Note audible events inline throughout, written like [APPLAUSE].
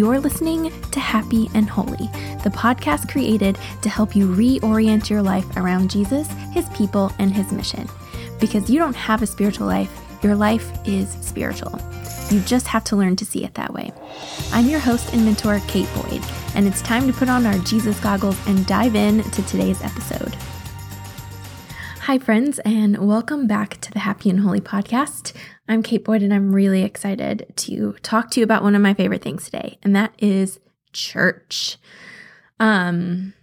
You're listening to Happy and Holy, the podcast created to help you reorient your life around Jesus, his people, and his mission. Because you don't have a spiritual life, your life is spiritual. You just have to learn to see it that way. I'm your host and mentor, Kate Boyd, and it's time to put on our Jesus goggles and dive in to today's episode. Hi, friends, and welcome back to the Happy and Holy podcast. I'm Kate Boyd, and I'm really excited to talk to you about one of my favorite things today, and that is church. Um,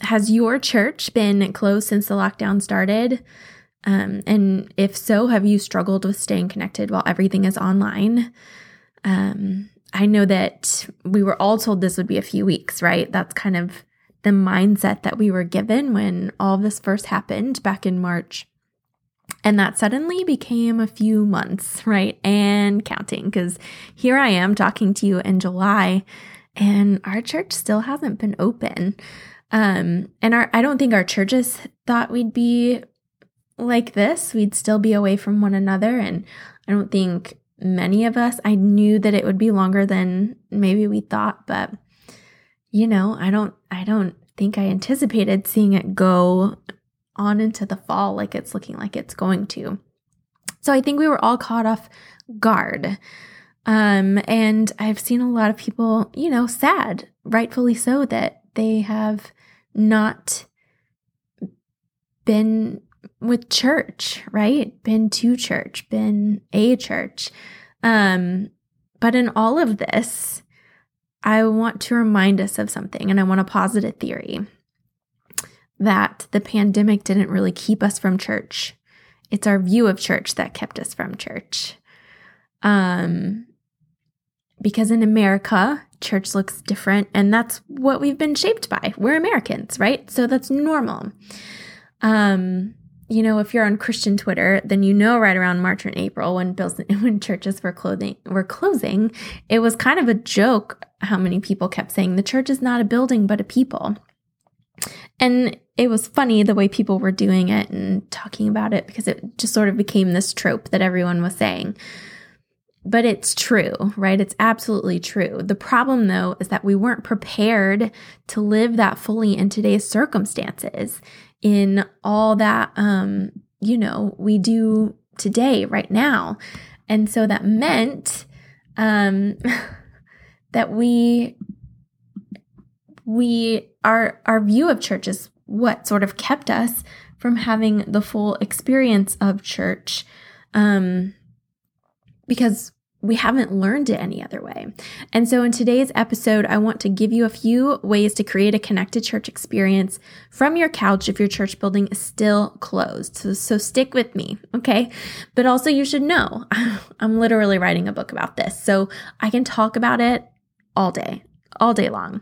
has your church been closed since the lockdown started? Um, and if so, have you struggled with staying connected while everything is online? Um, I know that we were all told this would be a few weeks, right? That's kind of the mindset that we were given when all this first happened back in March. And that suddenly became a few months, [LAUGHS] right? And counting, because here I am talking to you in July, and our church still hasn't been open. Um, and our I don't think our churches thought we'd be like this. We'd still be away from one another. And I don't think many of us, I knew that it would be longer than maybe we thought, but you know, I don't I don't think I anticipated seeing it go on into the fall like it's looking like it's going to. So I think we were all caught off guard. Um, and I've seen a lot of people, you know, sad, rightfully so, that they have not been with church, right? Been to church, been a church. Um, but in all of this, I want to remind us of something and I want to posit a theory that the pandemic didn't really keep us from church. It's our view of church that kept us from church. Um, because in America, church looks different, and that's what we've been shaped by. We're Americans, right? So that's normal. Um, you know, if you're on Christian Twitter, then you know right around March and April when bills [LAUGHS] when churches were clothing were closing, it was kind of a joke how many people kept saying the church is not a building but a people. And it was funny the way people were doing it and talking about it because it just sort of became this trope that everyone was saying. But it's true, right? It's absolutely true. The problem, though, is that we weren't prepared to live that fully in today's circumstances in all that, um, you know, we do today, right now. And so that meant um, [LAUGHS] that we, we, our, our view of church is what sort of kept us from having the full experience of church. Um, because we haven't learned it any other way. And so in today's episode, I want to give you a few ways to create a connected church experience from your couch if your church building is still closed. So, so stick with me, okay? But also you should know, [LAUGHS] I'm literally writing a book about this. So I can talk about it all day, all day long.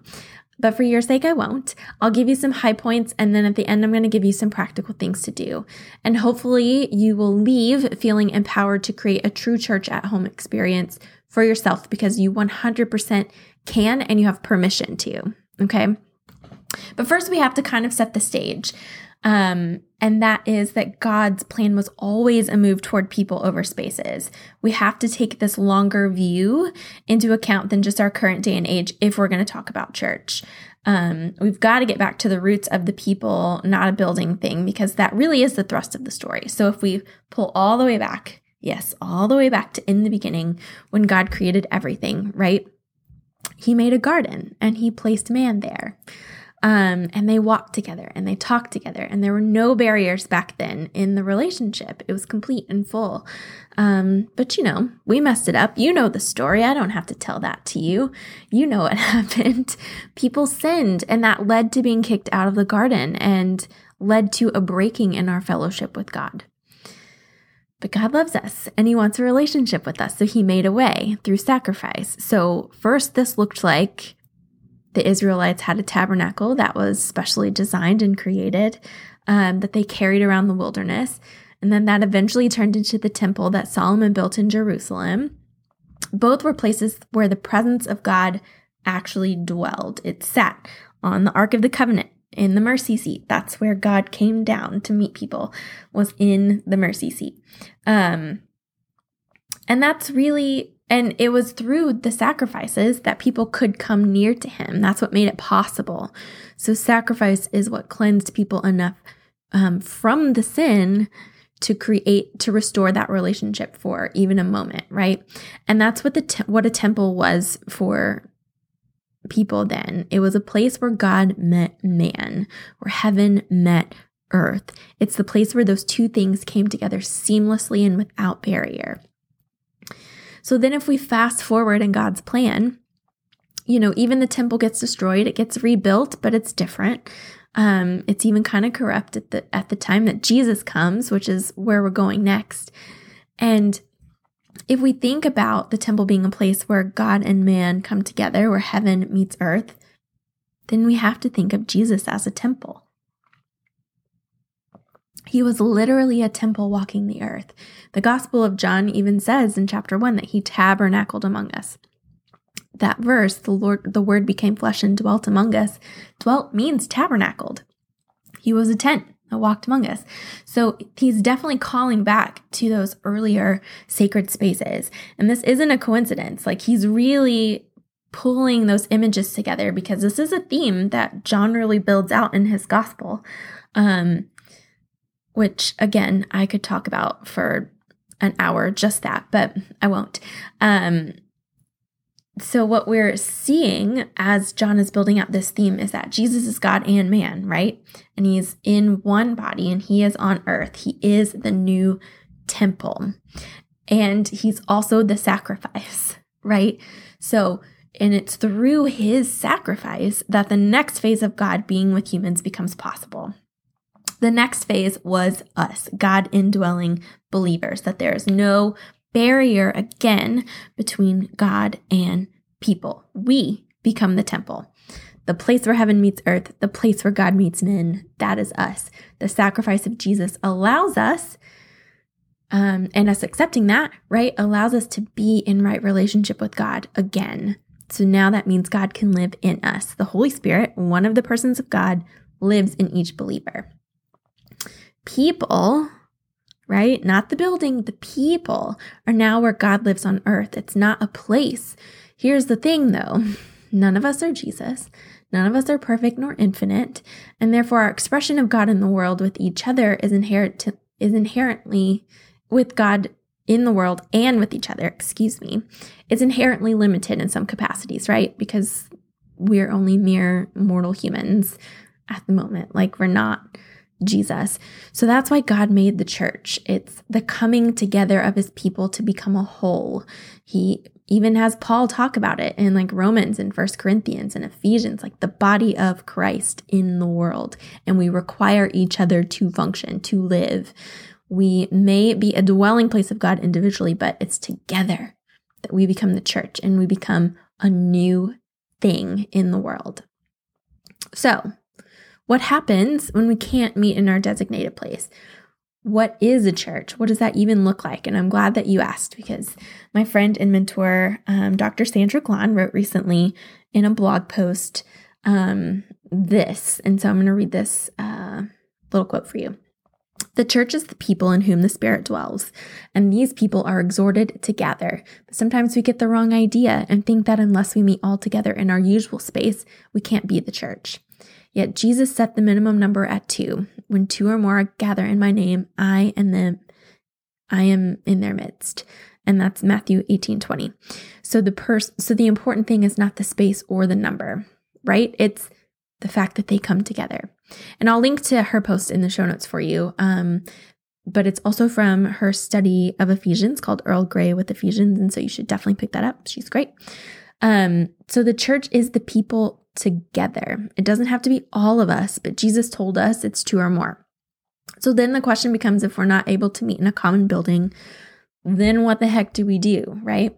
But for your sake, I won't. I'll give you some high points, and then at the end, I'm going to give you some practical things to do. And hopefully, you will leave feeling empowered to create a true church at home experience for yourself because you 100% can and you have permission to. Okay. But first, we have to kind of set the stage. Um, and that is that God's plan was always a move toward people over spaces. We have to take this longer view into account than just our current day and age if we're going to talk about church. Um, we've got to get back to the roots of the people, not a building thing, because that really is the thrust of the story. So if we pull all the way back, yes, all the way back to in the beginning when God created everything, right? He made a garden and he placed man there. Um, and they walked together and they talked together, and there were no barriers back then in the relationship. It was complete and full. Um, but you know, we messed it up. You know the story. I don't have to tell that to you. You know what [LAUGHS] happened. People sinned, and that led to being kicked out of the garden and led to a breaking in our fellowship with God. But God loves us and He wants a relationship with us. So He made a way through sacrifice. So, first, this looked like the Israelites had a tabernacle that was specially designed and created um, that they carried around the wilderness. And then that eventually turned into the temple that Solomon built in Jerusalem. Both were places where the presence of God actually dwelled. It sat on the Ark of the Covenant in the mercy seat. That's where God came down to meet people, was in the mercy seat. Um, and that's really And it was through the sacrifices that people could come near to him. That's what made it possible. So, sacrifice is what cleansed people enough um, from the sin to create to restore that relationship for even a moment right and that's what the te- what a temple was for people then it was a place where god met man where heaven met earth it's the place where those two things came together seamlessly and without barrier so then if we fast forward in god's plan you know even the temple gets destroyed it gets rebuilt but it's different um, it's even kind of corrupt at the at the time that Jesus comes, which is where we're going next. And if we think about the temple being a place where God and man come together, where heaven meets earth, then we have to think of Jesus as a temple. He was literally a temple walking the earth. The Gospel of John even says in chapter 1 that he tabernacled among us that verse, the Lord, the word became flesh and dwelt among us. Dwelt means tabernacled. He was a tent that walked among us. So he's definitely calling back to those earlier sacred spaces. And this isn't a coincidence. Like he's really pulling those images together because this is a theme that John really builds out in his gospel. Um, which again, I could talk about for an hour, just that, but I won't. Um, so, what we're seeing as John is building out this theme is that Jesus is God and man, right? And he's in one body and he is on earth. He is the new temple. And he's also the sacrifice, [LAUGHS] right? So, and it's through his sacrifice that the next phase of God being with humans becomes possible. The next phase was us, God indwelling believers, that there is no barrier again between God and people. We become the temple. The place where heaven meets earth, the place where God meets men, that is us. The sacrifice of Jesus allows us, um, and us accepting that, right, allows us to be in right relationship with God again. So now that means God can live in us. The Holy Spirit, one of the persons of God, lives in each believer. People right? Not the building, the people are now where God lives on earth. It's not a place. Here's the thing though [LAUGHS] none of us are Jesus. None of us are perfect nor infinite, and therefore our expression of God in the world with each other is inherent is inherently with God in the world and with each other, excuse me, is inherently limited in some capacities, right? Because we're only mere mortal humans at the moment. Like we're not Jesus. So that's why God made the church. It's the coming together of his people to become a whole. He even has Paul talk about it in like Romans and First Corinthians and Ephesians, like the body of Christ in the world. And we require each other to function, to live. We may be a dwelling place of God individually, but it's together that we become the church and we become a new thing in the world. So, what happens when we can't meet in our designated place? What is a church? What does that even look like? And I'm glad that you asked because my friend and mentor, um, Dr. Sandra Glahn, wrote recently in a blog post um, this. And so I'm going to read this uh, little quote for you. The church is the people in whom the Spirit dwells, and these people are exhorted to gather. But sometimes we get the wrong idea and think that unless we meet all together in our usual space, we can't be the church. Yet Jesus set the minimum number at two. When two or more gather in my name, I and them, I am in their midst. And that's Matthew 18 20. So the pers- so the important thing is not the space or the number, right? It's the fact that they come together. And I'll link to her post in the show notes for you. Um, but it's also from her study of Ephesians called Earl Grey with Ephesians. And so you should definitely pick that up. She's great. Um, so the church is the people together. It doesn't have to be all of us, but Jesus told us it's two or more. So then the question becomes if we're not able to meet in a common building, then what the heck do we do, right?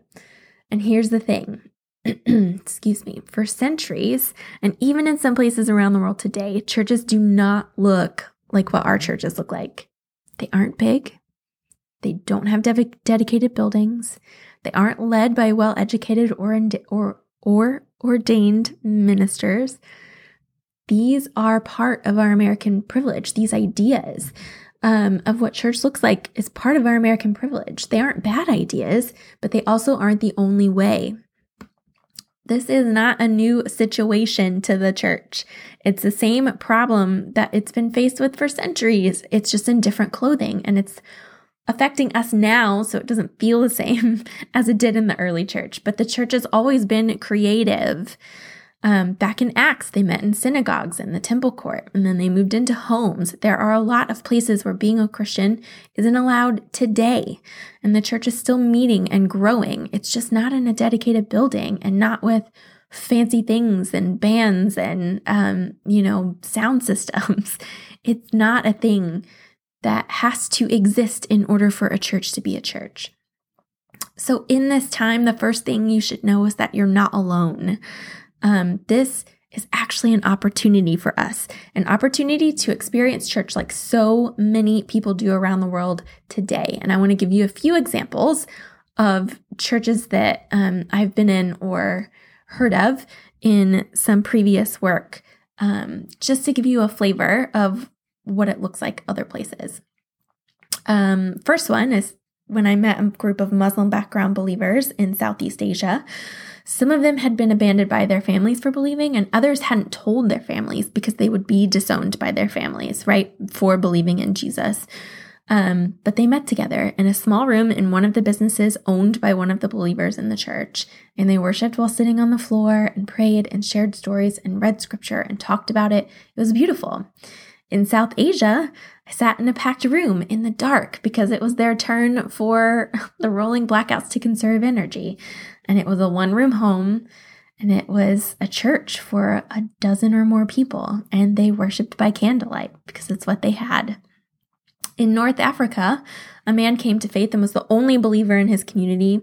And here's the thing [CLEARS THROAT] excuse me, for centuries, and even in some places around the world today, churches do not look like what our churches look like. They aren't big, they don't have de- dedicated buildings, they aren't led by well educated or, or, or ordained ministers. These are part of our American privilege, these ideas. um, of what church looks like is part of our American privilege. They aren't bad ideas, but they also aren't the only way. This is not a new situation to the church. It's the same problem that it's been faced with for centuries. It's just in different clothing and it's affecting us now, so it doesn't feel the same [LAUGHS] as it did in the early church. But the church has always been creative. Um, back in Acts, they met in synagogues and the temple court, and then they moved into homes. There are a lot of places where being a Christian isn't allowed today, and the church is still meeting and growing. It's just not in a dedicated building and not with fancy things and bands and, um, you know, sound [LAUGHS] systems. It's not a thing that has to exist in order for a church to be a church. So, in this time, the first thing you should know is that you're not alone. Um, this is actually an opportunity for us, an opportunity to experience church like so many people do around the world today. And I want to give you a few examples of churches that um, I've been in or heard of in some previous work, um, just to give you a flavor of what it looks like other places. Um, first one is when I met a group of Muslim background believers in Southeast Asia. Some of them had been abandoned by their families for believing, and others hadn't told their families because they would be disowned by their families, right, for believing in Jesus. Um, but they met together in a small room in one of the businesses owned by one of the believers in the church, and they worshiped while sitting on the floor and prayed and shared stories and read scripture and talked about it. It was beautiful. In South Asia, I sat in a packed room in the dark because it was their turn for [LAUGHS] the rolling blackouts to conserve energy and it was a one room home and it was a church for a dozen or more people and they worshiped by candlelight because it's what they had. In North Africa, a man came to faith and was the only believer in his community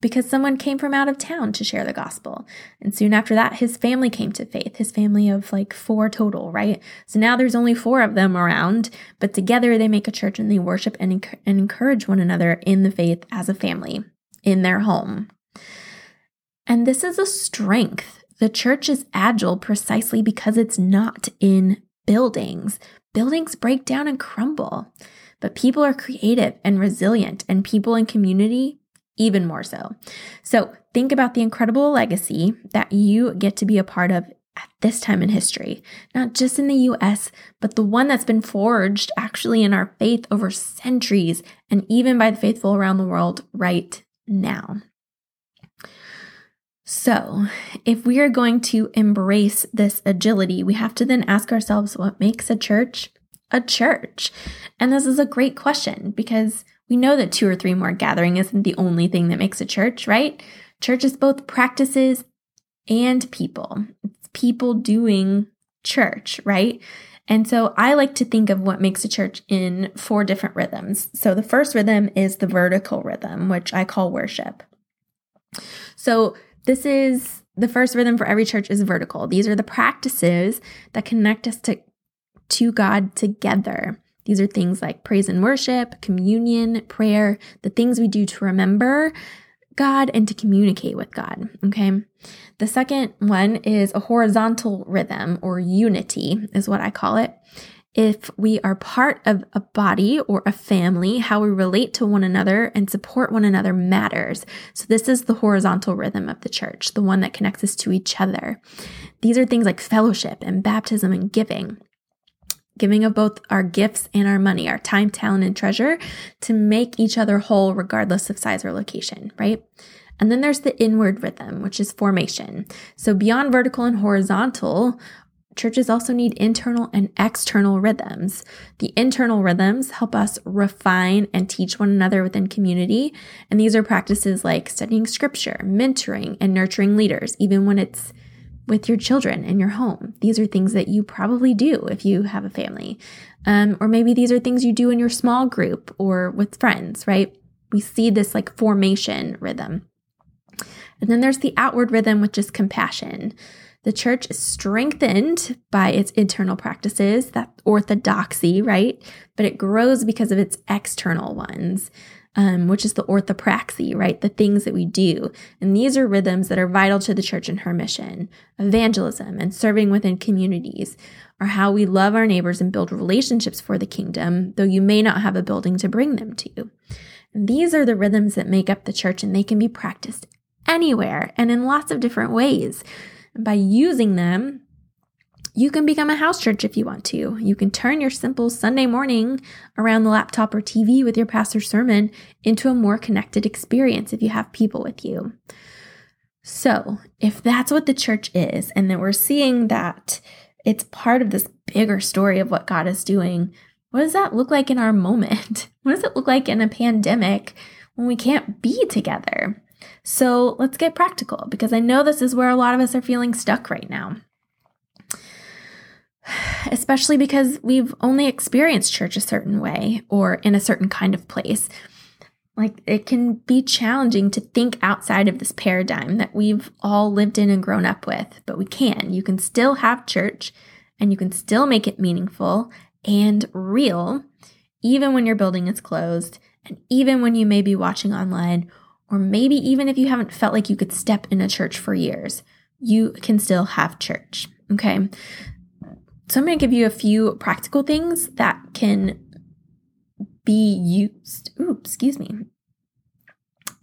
because someone came from out of town to share the gospel. And soon after that, his family came to faith, his family of like four total, right? So now there's only four of them around, but together they make a church and they worship and, and encourage one another in the faith as a family in their home. And this is a strength. The church is agile precisely because it's not in buildings. Buildings break down and crumble, but people are creative and resilient, and people in community even more so. So think about the incredible legacy that you get to be a part of at this time in history, not just in the US, but the one that's been forged actually in our faith over centuries and even by the faithful around the world right now. So, if we are going to embrace this agility, we have to then ask ourselves what makes a church a church? And this is a great question because we know that two or three more gathering isn't the only thing that makes a church, right? Church is both practices and people. It's people doing church, right? And so I like to think of what makes a church in four different rhythms. So the first rhythm is the vertical rhythm, which I call worship. So this is the first rhythm for every church is vertical. These are the practices that connect us to, to God together. These are things like praise and worship, communion, prayer, the things we do to remember God and to communicate with God. Okay. The second one is a horizontal rhythm or unity, is what I call it if we are part of a body or a family, how we relate to one another and support one another matters. So, this is the horizontal rhythm of the church, the one that connects us to each other. These are things like fellowship and baptism and giving. Giving of both our gifts and our money, our time, talent, and treasure to make each other whole, regardless of size or location, right? And then there's the inward rhythm, which is formation. So beyond vertical and horizontal, churches also need internal and external rhythms. The internal rhythms help us refine and teach one another within community. And these are practices like studying scripture, mentoring, and nurturing leaders, even when it's with your children in your home. These are things that you probably do if you have a family. Um, or maybe these are things you do in your small group or with friends, right? We see this like formation rhythm. And then there's the outward rhythm, which is compassion. The church is strengthened by its internal practices, that orthodoxy, right? But it grows because of its external ones. Um, which is the orthopraxy, right? The things that we do. And these are rhythms that are vital to the church and her mission. Evangelism and serving within communities are how we love our neighbors and build relationships for the kingdom, though you may not have a building to bring them to. And these are the rhythms that make up the church, and they can be practiced anywhere and in lots of different ways. And by using them, you can become a house church if you want to. You can turn your simple Sunday morning around the laptop or TV with your pastor's sermon into a more connected experience if you have people with you. So, if that's what the church is, and that we're seeing that it's part of this bigger story of what God is doing, what does that look like in our moment? [LAUGHS] What does it look like in a pandemic when we can't be together? So, let's get practical because I know this is where a lot of us are feeling stuck right now especially because we've only experienced church a certain way or in a certain kind of place. Like it can be challenging to think outside of this paradigm that we've all lived in and grown up with, but we can. You can still have church and you can still make it meaningful and real, even when your building is closed and even when you may be watching online, or maybe even if you haven't felt like you could step in a church for years, you can still have church. Okay. So I'm going to give you a few practical things that can be used. Ooh, excuse me.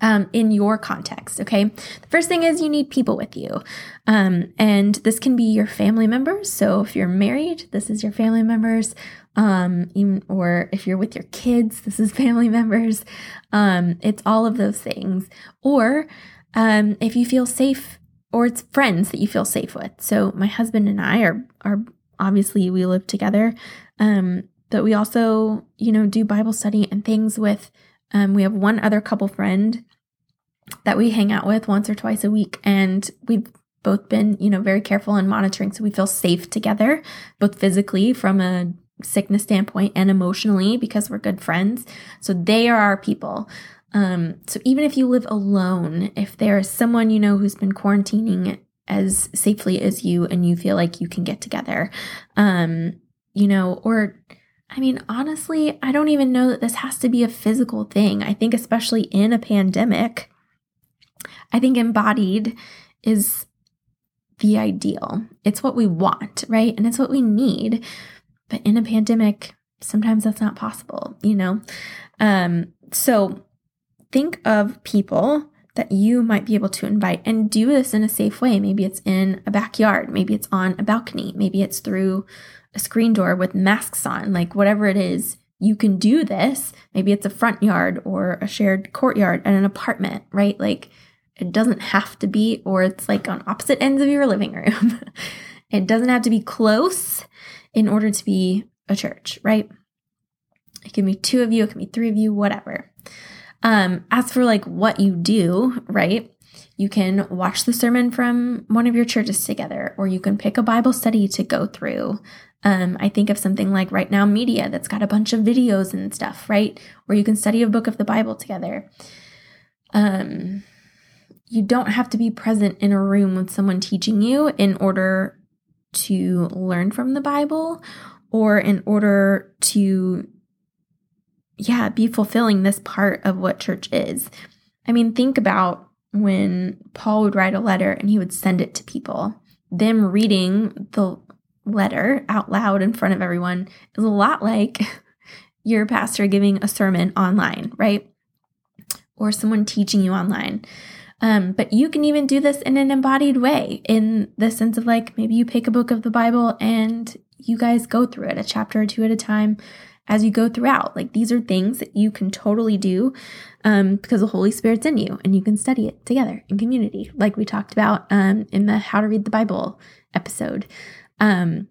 Um, in your context. Okay. The first thing is you need people with you. Um, and this can be your family members. So if you're married, this is your family members. Um, even, or if you're with your kids, this is [LAUGHS] family members. Um, it's all of those things. Or um, if you feel safe, or it's friends that you feel safe with. So my husband and I are are obviously we live together. Um, but we also, you know, do Bible study and things with, um, we have one other couple friend that we hang out with once or twice a week. And we've both been, you know, very careful and monitoring. So we feel safe together, both physically from a sickness standpoint and emotionally because we're good friends. So they are our people. Um, so even if you live alone, if there is someone you know who's been quarantining as safely as you and you feel like you can get together. Um, you know, or I mean, honestly, I don't even know that this has to be a physical thing. I think, especially in a pandemic, I think embodied is the ideal. It's what we want, right? And it's what we need. But in a pandemic, sometimes that's not possible, you know? Um, so think of people that you might be able to invite and do this in a safe way. Maybe it's in a backyard, maybe it's on a balcony, maybe it's through a screen door with masks on, like whatever it is, you can do this. Maybe it's a front yard or a shared courtyard at an apartment, right? Like it doesn't have to be, or it's like on opposite ends of your living room. [LAUGHS] it doesn't have to be close in order to be a church, right? It can be two of you, it can be three of you, whatever. Um, as for like what you do, right? You can watch the sermon from one of your churches together, or you can pick a Bible study to go through. Um, I think of something like Right Now Media that's got a bunch of videos and stuff, right? Or you can study a book of the Bible together. Um, you don't have to be present in a room with someone teaching you in order to learn from the Bible or in order to yeah, be fulfilling this part of what church is. I mean, think about when Paul would write a letter and he would send it to people. Them reading the letter out loud in front of everyone is a lot like [LAUGHS] your pastor giving a sermon online, right? Or someone teaching you online. Um, but you can even do this in an embodied way, in the sense of like maybe you pick a book of the Bible and you guys go through it a chapter or two at a time as you go throughout. Like these are things that you can totally do um, because the Holy Spirit's in you and you can study it together in community, like we talked about um, in the How to Read the Bible episode. Um,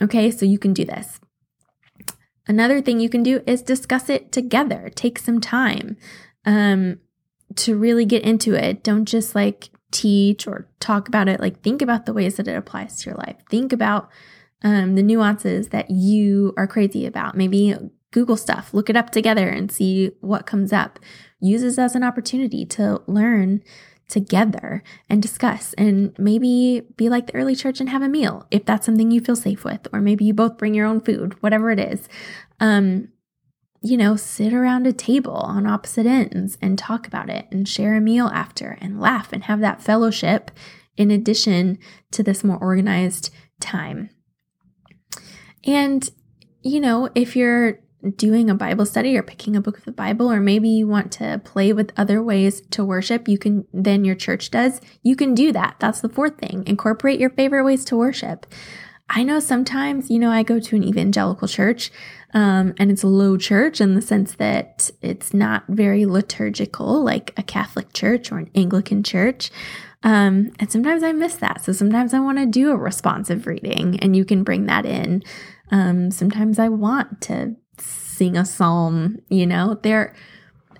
okay, so you can do this. Another thing you can do is discuss it together. Take some time um, to really get into it. Don't just like teach or talk about it. Like think about the ways that it applies to your life. Think about um, the nuances that you are crazy about. Maybe Google stuff, look it up together and see what comes up. Use this as an opportunity to learn together and discuss and maybe be like the early church and have a meal if that's something you feel safe with or maybe you both bring your own food whatever it is um you know, sit around a table on opposite ends and talk about it and share a meal after and laugh and have that fellowship in addition to this more organized time. And, you know, if you're doing a Bible study or picking a book of the Bible, or maybe you want to play with other ways to worship, you can, than your church does, you can do that. That's the fourth thing. Incorporate your favorite ways to worship. I know sometimes, you know, I go to an evangelical church, um, and it's a low church in the sense that it's not very liturgical like a Catholic church or an Anglican church. Um, and sometimes I miss that. So sometimes I want to do a responsive reading, and you can bring that in. Um, sometimes I want to sing a psalm, you know, there,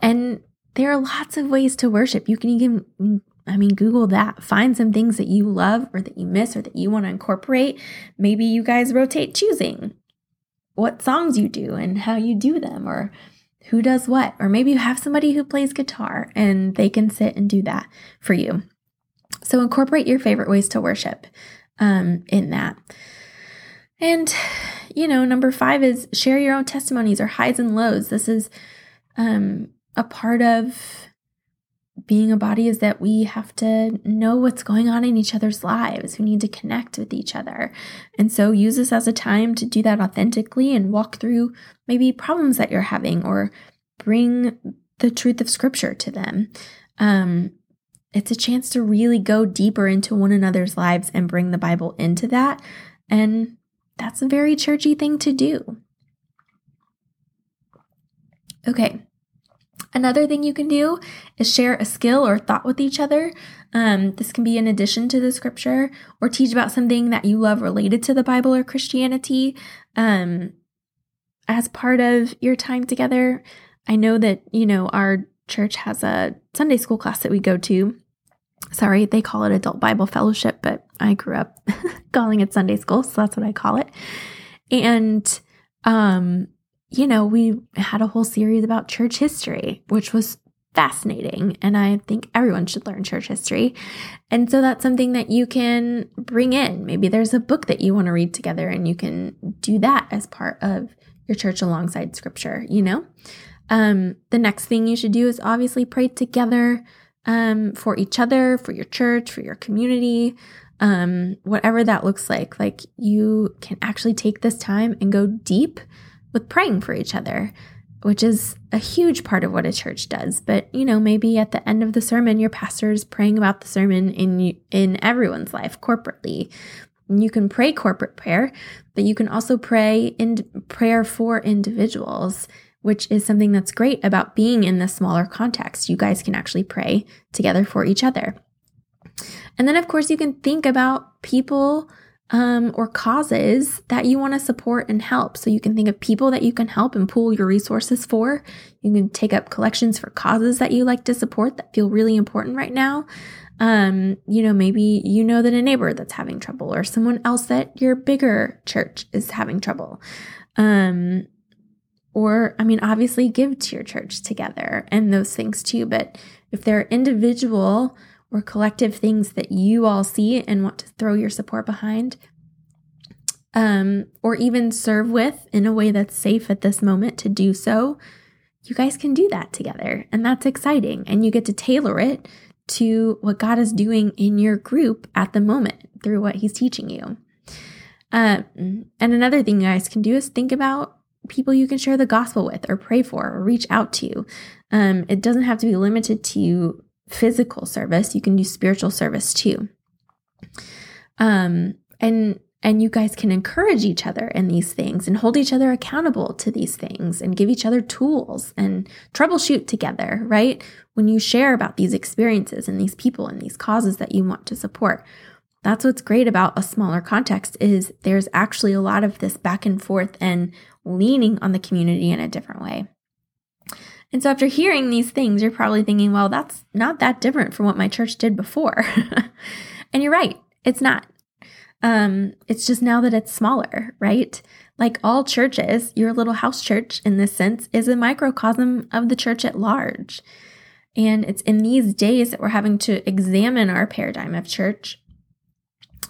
and there are lots of ways to worship. You can even, I mean, Google that, find some things that you love or that you miss or that you want to incorporate. Maybe you guys rotate choosing what songs you do and how you do them or who does what. Or maybe you have somebody who plays guitar and they can sit and do that for you. So incorporate your favorite ways to worship um, in that. And, you know, number five is share your own testimonies or highs and lows. This is um, a part of being a body is that we have to know what's going on in each other's lives. We need to connect with each other. And so use this as a time to do that authentically and walk through maybe problems that you're having or bring the truth of scripture to them. Um, it's a chance to really go deeper into one another's lives and bring the Bible into that. And that's a very churchy thing to do. Okay. Another thing you can do is share a skill or thought with each other. Um, this can be in addition to the scripture or teach about something that you love related to the Bible or Christianity. Um, as part of your time together, I know that, you know, our church has a Sunday school class that we go to. Sorry, they call it Adult Bible Fellowship, but I grew up [LAUGHS] calling it Sunday school, so that's what I call it. And um, you know, we had a whole series about church history, which was fascinating. And I think everyone should learn church history. And so that's something that you can bring in. Maybe there's a book that you want to read together and you can do that as part of your church alongside scripture, you know? Um, the next thing you should do is obviously pray together um, for each other, for your church, for your community, um, whatever that looks like. Like you can actually take this time and go deep with praying for each other, which is a huge part of what a church does. But, you know, maybe at the end of the sermon, your pastor is praying about the sermon in in everyone's life corporately. And you can pray corporate prayer, but you can also pray in prayer for individuals which is something that's great about being in this smaller context. You guys can actually pray together for each other. And then, of course, you can think about people um, or causes that you want to support and help. So you can think of people that you can help and pool your resources for. You can take up collections for causes that you like to support that feel really important right now. Um, you know, maybe you know that a neighbor that's having trouble or someone else that your bigger church is having trouble. Um, or, I mean, obviously give to your church together and those things too. But if there are individual or collective things that you all see and want to throw your support behind, um, or even serve with in a way that's safe at this moment to do so, you guys can do that together. And that's exciting. And you get to tailor it to what God is doing in your group at the moment through what He's teaching you. Um, and another thing you guys can do is think about people you can share the gospel with or pray for or reach out to. Um, it doesn't have to be limited to physical service. You can do spiritual service too. Um, and and you guys can encourage each other in these things and hold each other accountable to these things and give each other tools and troubleshoot together, right? When you share about these experiences and these people and these causes that you want to support. That's what's great about a smaller context is there's actually a lot of this back and forth and leaning on the community in a different way. And so after hearing these things, you're probably thinking, well, that's not that different from what my church did before. [LAUGHS] and you're right, it's not. Um, it's just now that it's smaller, right? Like all churches, your little house church in this sense is a microcosm of the church at large. And it's in these days that we're having to examine our paradigm of church,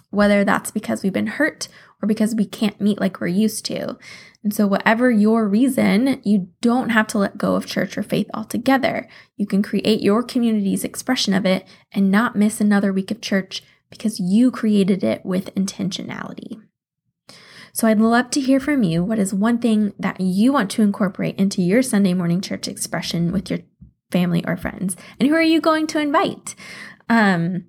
whether that's because we've been hurt or because we can't meet like we're used to. And so, whatever your reason, you don't have to let go of church or faith altogether. You can create your community's expression of it and not miss another week of church because you created it with intentionality. So, I'd love to hear from you. What is one thing that you want to incorporate into your Sunday morning church expression with your family or friends? And who are you going to invite? Um,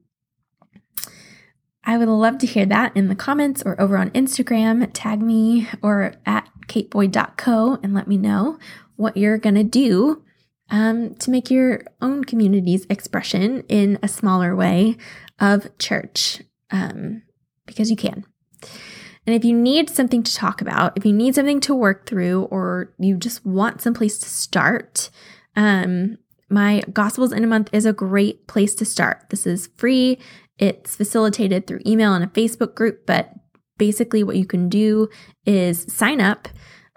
I would love to hear that in the comments or over on Instagram. Tag me or at kateboyd.co and let me know what you're going to do um, to make your own community's expression in a smaller way of church um, because you can. And if you need something to talk about, if you need something to work through, or you just want some place to start, um, my Gospels in a Month is a great place to start. This is free. It's facilitated through email and a Facebook group, but basically, what you can do is sign up.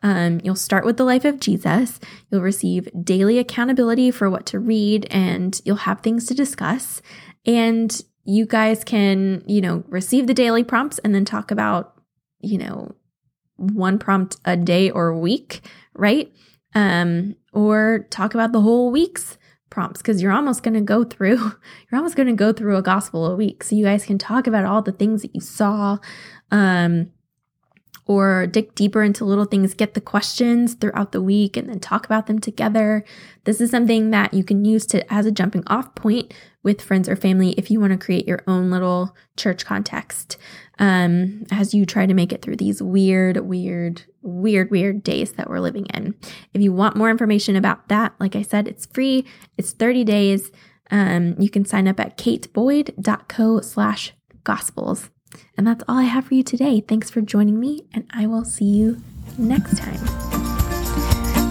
Um, you'll start with the life of Jesus. You'll receive daily accountability for what to read, and you'll have things to discuss. And you guys can, you know, receive the daily prompts and then talk about, you know, one prompt a day or week, right? Um, or talk about the whole week's prompts because you're almost going to go through [LAUGHS] you're almost going to go through a gospel a week. So you guys can talk about all the things that you saw um or dig deeper into little things get the questions throughout the week and then talk about them together. This is something that you can use to as a jumping off point with friends or family if you want to create your own little church context um, as you try to make it through these weird, weird, weird, weird days that we're living in. If you want more information about that, like I said, it's free. It's 30 days. Um, you can sign up at kateboyd.co slash gospels. And that's all I have for you today. Thanks for joining me, and I will see you next time.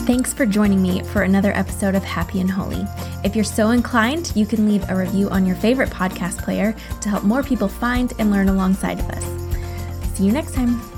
Thanks for joining me for another episode of Happy and Holy. If you're so inclined, you can leave a review on your favorite podcast player to help more people find and learn alongside of us. See you next time.